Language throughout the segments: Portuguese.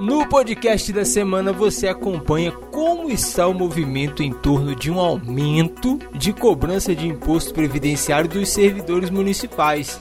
No podcast da semana você acompanha como está o movimento em torno de um aumento de cobrança de imposto previdenciário dos servidores municipais.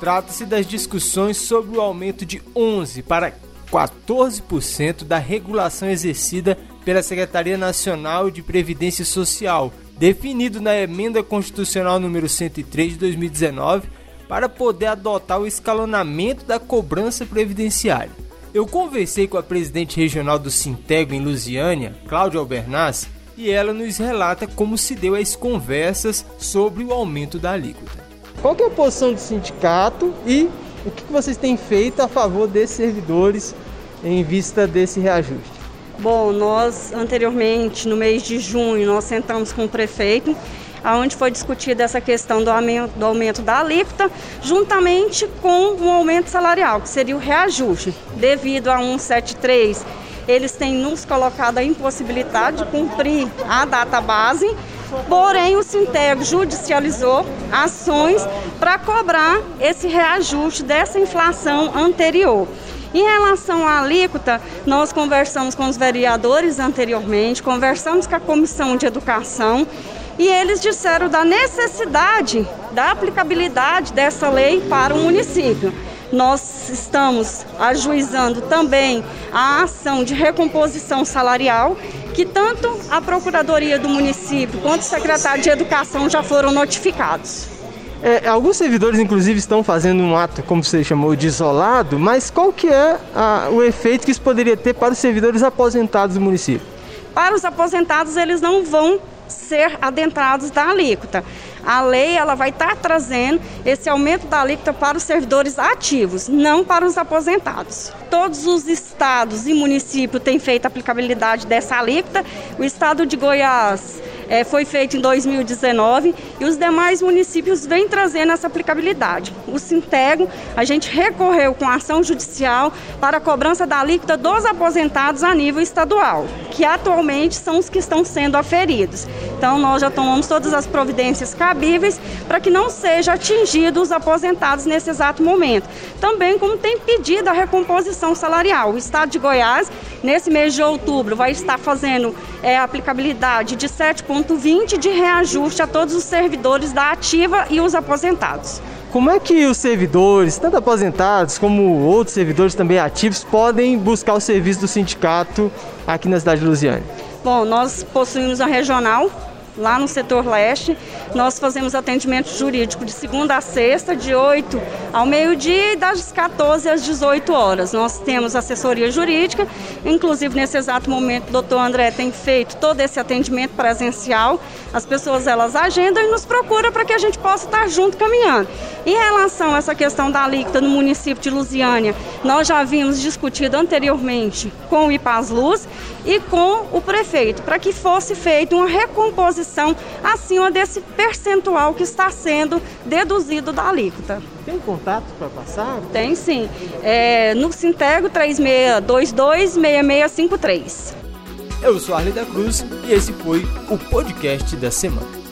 Trata-se das discussões sobre o aumento de 11 para 14% da regulação exercida pela Secretaria Nacional de Previdência Social, definido na emenda constitucional número 103 de 2019, para poder adotar o escalonamento da cobrança previdenciária. Eu conversei com a presidente regional do Sintego em Lusiânia, Cláudia Albernaz, e ela nos relata como se deu as conversas sobre o aumento da alíquota. Qual é a posição do sindicato e o que vocês têm feito a favor desses servidores em vista desse reajuste? Bom, nós anteriormente, no mês de junho, nós sentamos com o prefeito onde foi discutida essa questão do aumento, do aumento da alíquota, juntamente com um aumento salarial, que seria o reajuste. Devido a 173, eles têm nos colocado a impossibilidade de cumprir a data base, porém o Sinteg judicializou ações para cobrar esse reajuste dessa inflação anterior. Em relação à alíquota, nós conversamos com os vereadores anteriormente, conversamos com a Comissão de Educação e eles disseram da necessidade da aplicabilidade dessa lei para o município. Nós estamos ajuizando também a ação de recomposição salarial, que tanto a Procuradoria do município quanto o secretário de Educação já foram notificados. É, alguns servidores, inclusive, estão fazendo um ato, como você chamou, de isolado, mas qual que é a, o efeito que isso poderia ter para os servidores aposentados do município? Para os aposentados, eles não vão ser adentrados da alíquota. A lei ela vai estar trazendo esse aumento da alíquota para os servidores ativos, não para os aposentados. Todos os estados e municípios têm feito a aplicabilidade dessa alíquota. O estado de Goiás é, foi feito em 2019 e os demais municípios vêm trazendo essa aplicabilidade. O Sintego, a gente recorreu com ação judicial para a cobrança da alíquota dos aposentados a nível estadual, que atualmente são os que estão sendo aferidos. Então, nós já tomamos todas as providências cabíveis para que não sejam atingidos os aposentados nesse exato momento. Também como tem pedido a recomposição salarial. O Estado de Goiás, nesse mês de outubro, vai estar fazendo é, aplicabilidade de 7,20 de reajuste a todos os servidores da ativa e os aposentados. Como é que os servidores, tanto aposentados como outros servidores também ativos, podem buscar o serviço do sindicato aqui na cidade de Lusiane? Bom, nós possuímos a regional lá no setor leste. Nós fazemos atendimento jurídico de segunda a sexta, de 8 ao meio-dia e das 14 às 18 horas. Nós temos assessoria jurídica, inclusive nesse exato momento o doutor André tem feito todo esse atendimento presencial. As pessoas elas agendam e nos procuram para que a gente possa estar junto caminhando. Em relação a essa questão da alíquota no município de Lusiânia, nós já havíamos discutido anteriormente com o IPAS Luz e com o prefeito, para que fosse feita uma recomposição acima desse percentual que está sendo deduzido da alíquota. Tem contato para passar? Tem sim. É, no Sintego 3622-6653. Eu sou Arley da Cruz e esse foi o podcast da semana.